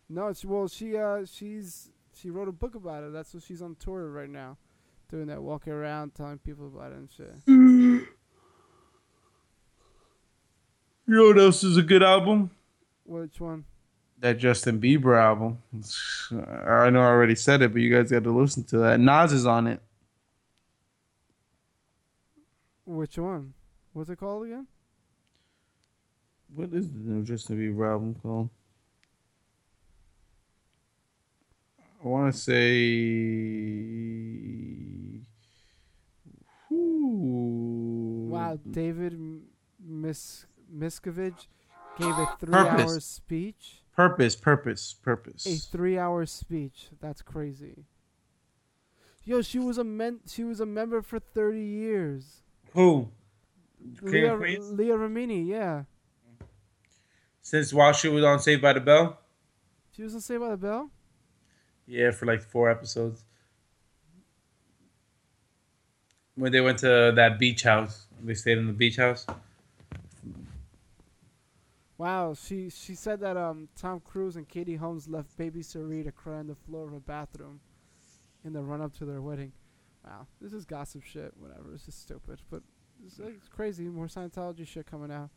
No, it's well, she uh, she's she wrote a book about it. That's what she's on tour right now, doing that, walking around telling people about it and shit. You know what else is a good album? Which one? That Justin Bieber album. I know I already said it, but you guys got to listen to that. Nas is on it. Which one? What's it called again? What is the new Justin Bieber album called? I want to say. Wow, David M- Mis Miscavige gave a three-hour speech. Purpose, purpose, purpose. A three hour speech. That's crazy. Yo, she was a men- she was a member for thirty years. Who? Leah. Leah Remini, yeah. Since while she was on Saved by the Bell? She was on Saved by the Bell? Yeah, for like four episodes. When they went to that beach house, they stayed in the beach house. Wow, she she said that um Tom Cruise and Katie Holmes left baby Suri to cry on the floor of a bathroom in the run up to their wedding. Wow, this is gossip shit. Whatever, it's just stupid, but it's, it's crazy. More Scientology shit coming out.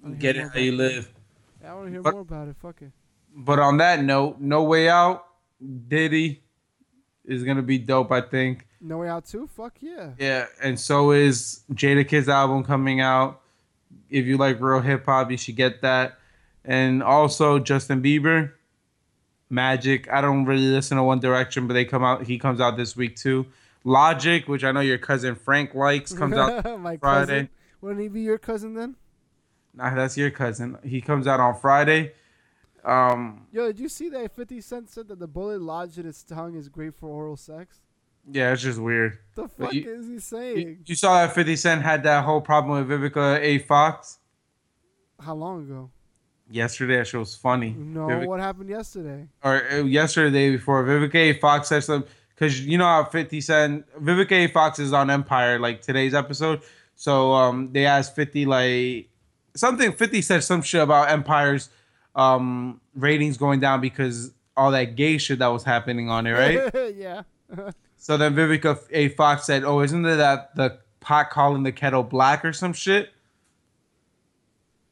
I wanna Get it how you about live. Yeah, I want to hear But- more about it. Fuck it. But on that note, No Way Out, Diddy is gonna be dope. I think. No Way Out too. Fuck yeah. Yeah, and so is Jada Kid's album coming out. If you like real hip hop, you should get that. And also Justin Bieber, Magic. I don't really listen to One Direction, but they come out. He comes out this week too. Logic, which I know your cousin Frank likes, comes out. My Friday. cousin. Wouldn't he be your cousin then? Nah, that's your cousin. He comes out on Friday. Um, Yo, did you see that 50 Cent said that the bullet lodged in his tongue is great for oral sex? Yeah, it's just weird. What the fuck you- is he saying? you saw that Fifty Cent had that whole problem with Vivica A. Fox How long ago? yesterday. That shit was funny. No, Vivica- what happened yesterday? or uh, yesterday, before, Vivica A. Fox said something because you know how Fifty Cent, Vivica A. Fox is on Empire like today's episode. So um, they asked Fifty like something. Fifty said some shit about Empire's um ratings going down because all that gay shit that was happening on it, right? yeah. so then Vivica A. Fox said, "Oh, isn't it that the pot calling the kettle black or some shit?"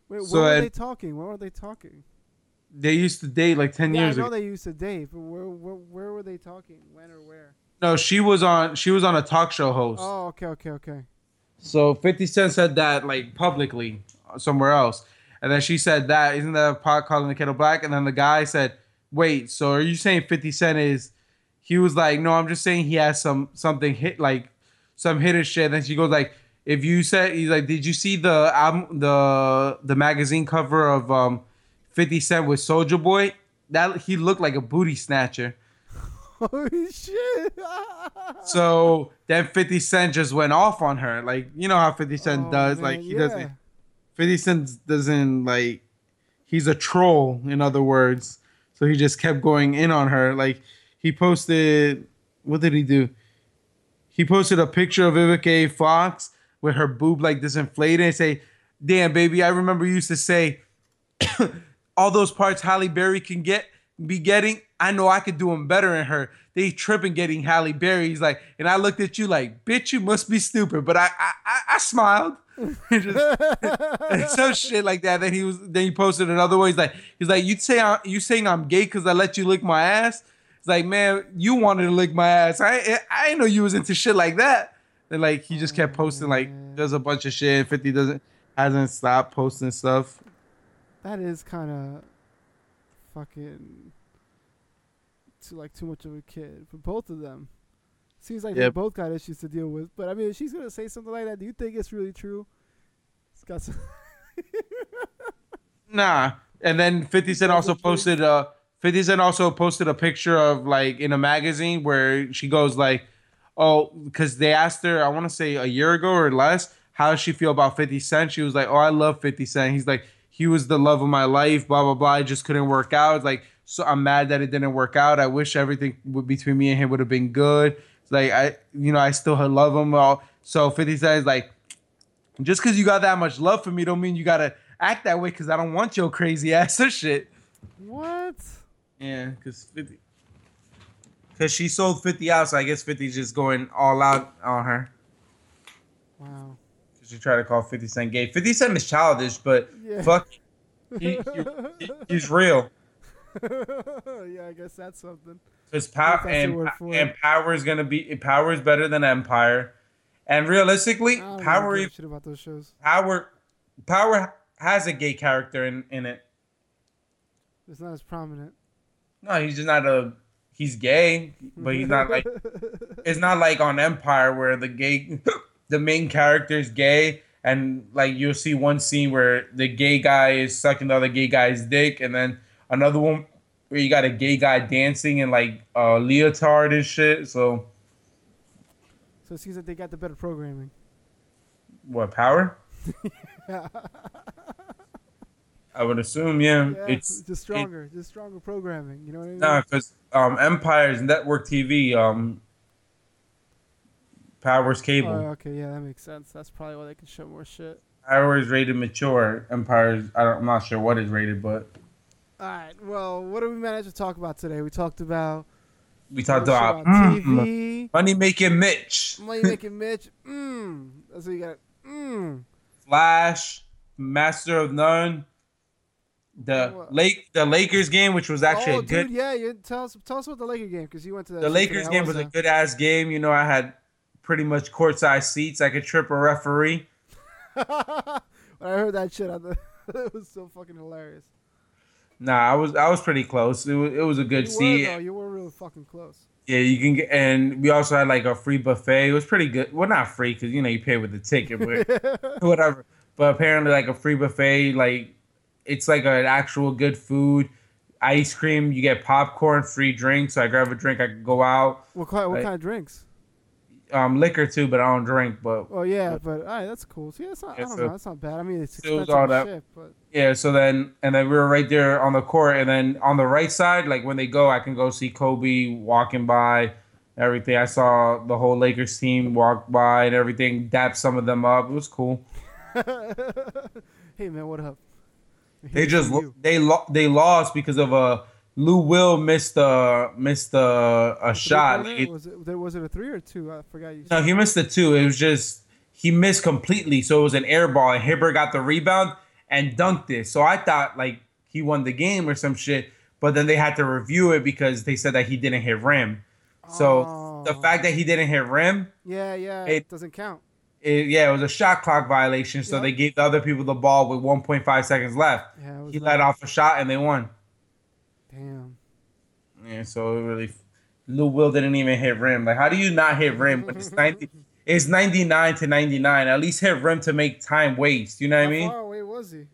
Wait, So when were I- they talking? When were they talking? They used to date like ten Yeah, I years know ago. they used to date, but where, where where were they talking? When or where? No, she was on. She was on a talk show host. Oh, okay, okay, okay. So 50 Cent said that like publicly uh, somewhere else. And then she said that, isn't that a pot calling the kettle black? And then the guy said, Wait, so are you saying 50 Cent is he was like, "No, I'm just saying he has some something hit like some hidden shit." And she goes like, "If you said he's like, did you see the album the the magazine cover of um 50 Cent with Soldier Boy? That he looked like a booty snatcher." Holy shit! So then 50 Cent just went off on her. Like, you know how 50 Cent Oh, does. man, like, he yeah. doesn't. 50 Cent doesn't, like, he's a troll, in other words. So he just kept going in on her. Like, he posted, what did he do? He posted a picture of Vivica Fox with her boob, like, disinflated and say, Damn, baby, I remember you used to say, all those parts Halle Berry can get be getting, I know I could do them better than her. They tripping getting Halle Berry. He's like, and I looked at you like, bitch, you must be stupid. But I I, I, I smiled. Just, some shit like that. Then he was then he posted another one. He's like, he's like, you say I, you saying I'm gay because I let you lick my ass? It's like, man, you wanted to lick my ass. I I didn't know you was into shit like that. And like he just kept posting like there's a bunch of shit. Fifty doesn't hasn't stopped posting stuff. that is kind of fucking too like too much of a kid for both of them. Seems like they both got issues to deal with. But I mean, if she's gonna say something like that, do you think it's really true? It's got some. Nah. And then 50 Cent also posted uh 50 Cent also posted a picture of like in a magazine where she goes like, oh, because they asked her, I want to say a year ago or less, how does she feel about 50 Cent? She was like, Oh, I love 50 Cent. He's like, he was the love of my life, blah blah blah. I just couldn't work out. Like, so I'm mad that it didn't work out. I wish everything between me and him would have been good. Like I you know, I still love him all. So 50 Cent is like, just because you got that much love for me don't mean you gotta act that way because I don't want your crazy ass or shit. what? Yeah, because 50. Because she sold 50 out, so I guess 50's just going all out on her. Wow. Because she tried to call 50 Cent gay. 50 Cent is childish, but Yeah. fuck, he, he- he's real. yeah, I guess that's something. Because power and, and power is gonna be power is better than Empire, and realistically, power really give a shit about those shows. power power has a gay character in in it. It's not as prominent. No, he's just not a. He's gay, but he's not like. It's not like on Empire where the gay, the main character is gay, and like you'll see one scene where the gay guy is sucking the other gay guy's dick, and then another one where you got a gay guy dancing in like a leotard and shit. So So it seems like they got the better programming. what power? I would assume, yeah. Yeah, it's just stronger, just stronger programming. You know what I mean? No, because um, Empire's network TV, um, Power's cable. Oh, okay, yeah, that makes sense. That's probably why they can show more shit. Power is rated mature. Empire's, I don't, I'm not sure what is rated, but All right. Well, what did we manage to talk about today? We talked about we talked about mm, TV, money making Mitch, money making Mitch. Mmm. That's what you got. Mmm. Flash, Master of None, the What? Lake, the Lakers game, which was actually oh, a good. dude, yeah. You tell us, tell us about the Lakers game because you went to that. the Lakers game was a good ass game. You know, I had pretty much courtside seats. I could trip a referee. when I heard that shit, I thought it was so fucking hilarious. Nah, I was I was pretty close. It was it was a good You seat. were though. You were really fucking close. Yeah, you can get, and we also had like a free buffet. It was pretty good. Well, not free because you know you pay with the ticket, but whatever. But apparently, like a free buffet, like it's like an actual good food. Ice cream, you get popcorn, free drinks. So I grab a drink, I could go out. What kind? What Like- kind of drinks? Um, liquor too, but I don't drink. But Oh yeah, but all right, that's cool. See, that's not. Yeah, I don't so- know. That's not bad. I mean, it's so it was expensive all that. shit, but yeah, so then and then we were right there on the court, and then on the right side, like when they go, I can go see Kobe walking by. Everything I saw the whole Lakers team walk by and everything, dap some of them up. It was cool. hey man, what up? They just they lo- they lost because of a Lou Will missed a missed a, a shot. It- was it? Was it a three or two? I forgot you. no, he missed the two. It was just he missed completely. So it was an air ball, and Hibbert got the rebound and dunked it. So I thought like he won the game or some shit. But then they had to review it because they said that he didn't hit rim. So the Oh. fact that he didn't hit rim, Yeah, yeah, it doesn't count. It, yeah, it was a shot clock violation. So Yeah. they gave the other people the ball with 1.5 seconds left. Yeah, He let off a shot and they won. Damn. Yeah, so it really, Lil Will didn't even hit rim. Like, how do you not hit rim when it's ninety? It's ninety nine to ninety nine. At least hit rim to make time waste. You know what I How mean? far away was he?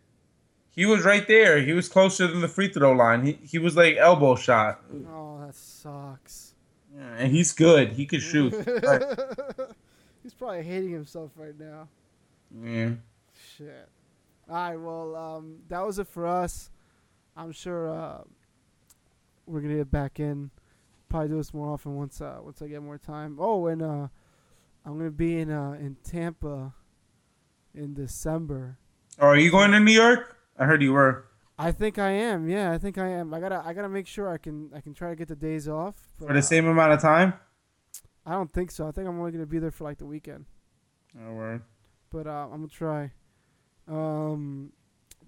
He was right there. He was closer than the free throw line. He he was like elbow shot. Oh, that sucks. Yeah, and he's good. He could shoot. He's probably hating himself right now. Yeah. Shit. All right. Well, um, that was it for us. I'm sure uh, we're gonna get back in. Probably do this more often once uh, once I get more time. Oh, and uh, I'm gonna be in uh, in Tampa in December. Oh, are you going to New York? I heard you were. I think I am. Yeah, I think I am. I gotta I gotta make sure I can I can try to get the days off. but, For the uh, same amount of time? I don't think so. I think I'm only gonna be there for like the weekend. Oh, word. but uh, I'm gonna try. Um,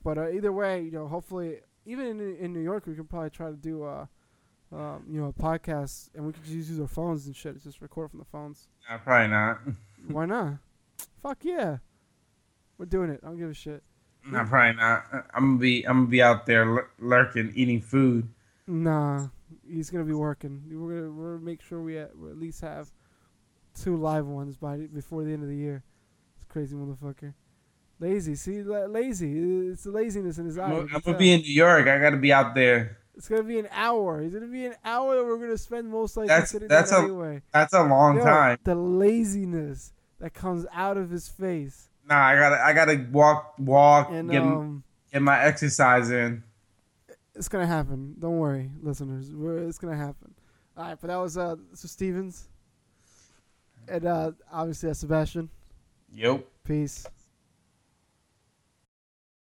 but uh, either way, you know, hopefully, even in in New York, we can probably try to do uh, um, you know, a podcast, and we could just use our phones and shit. Just record from the phones. Nah, probably not. Why not? Fuck yeah, we're doing it. I don't give a shit. Nah, probably not. I'm gonna be I'm gonna be out there lur- lurking, eating food. Nah, he's gonna be working. We're gonna we're gonna make sure we at, we at least have two live ones by the- before the end of the year. It's crazy motherfucker. Lazy, see, la- lazy. It's the laziness in his eyes. I'm, gonna- I'm gonna tell. be in New York. I gotta be out there. It's gonna be an hour. It's gonna be an hour that we're gonna spend most likely That's- sitting that's a- anyway. That's a long Yo, time. The laziness that comes out of his face, Nah, I gotta I gotta walk walk and get um, get my exercise in. It's gonna happen. Don't worry, listeners. We're, it's gonna happen. All right, but that was uh, was Stevens, and uh, obviously that's Sebastien. Yep. Peace.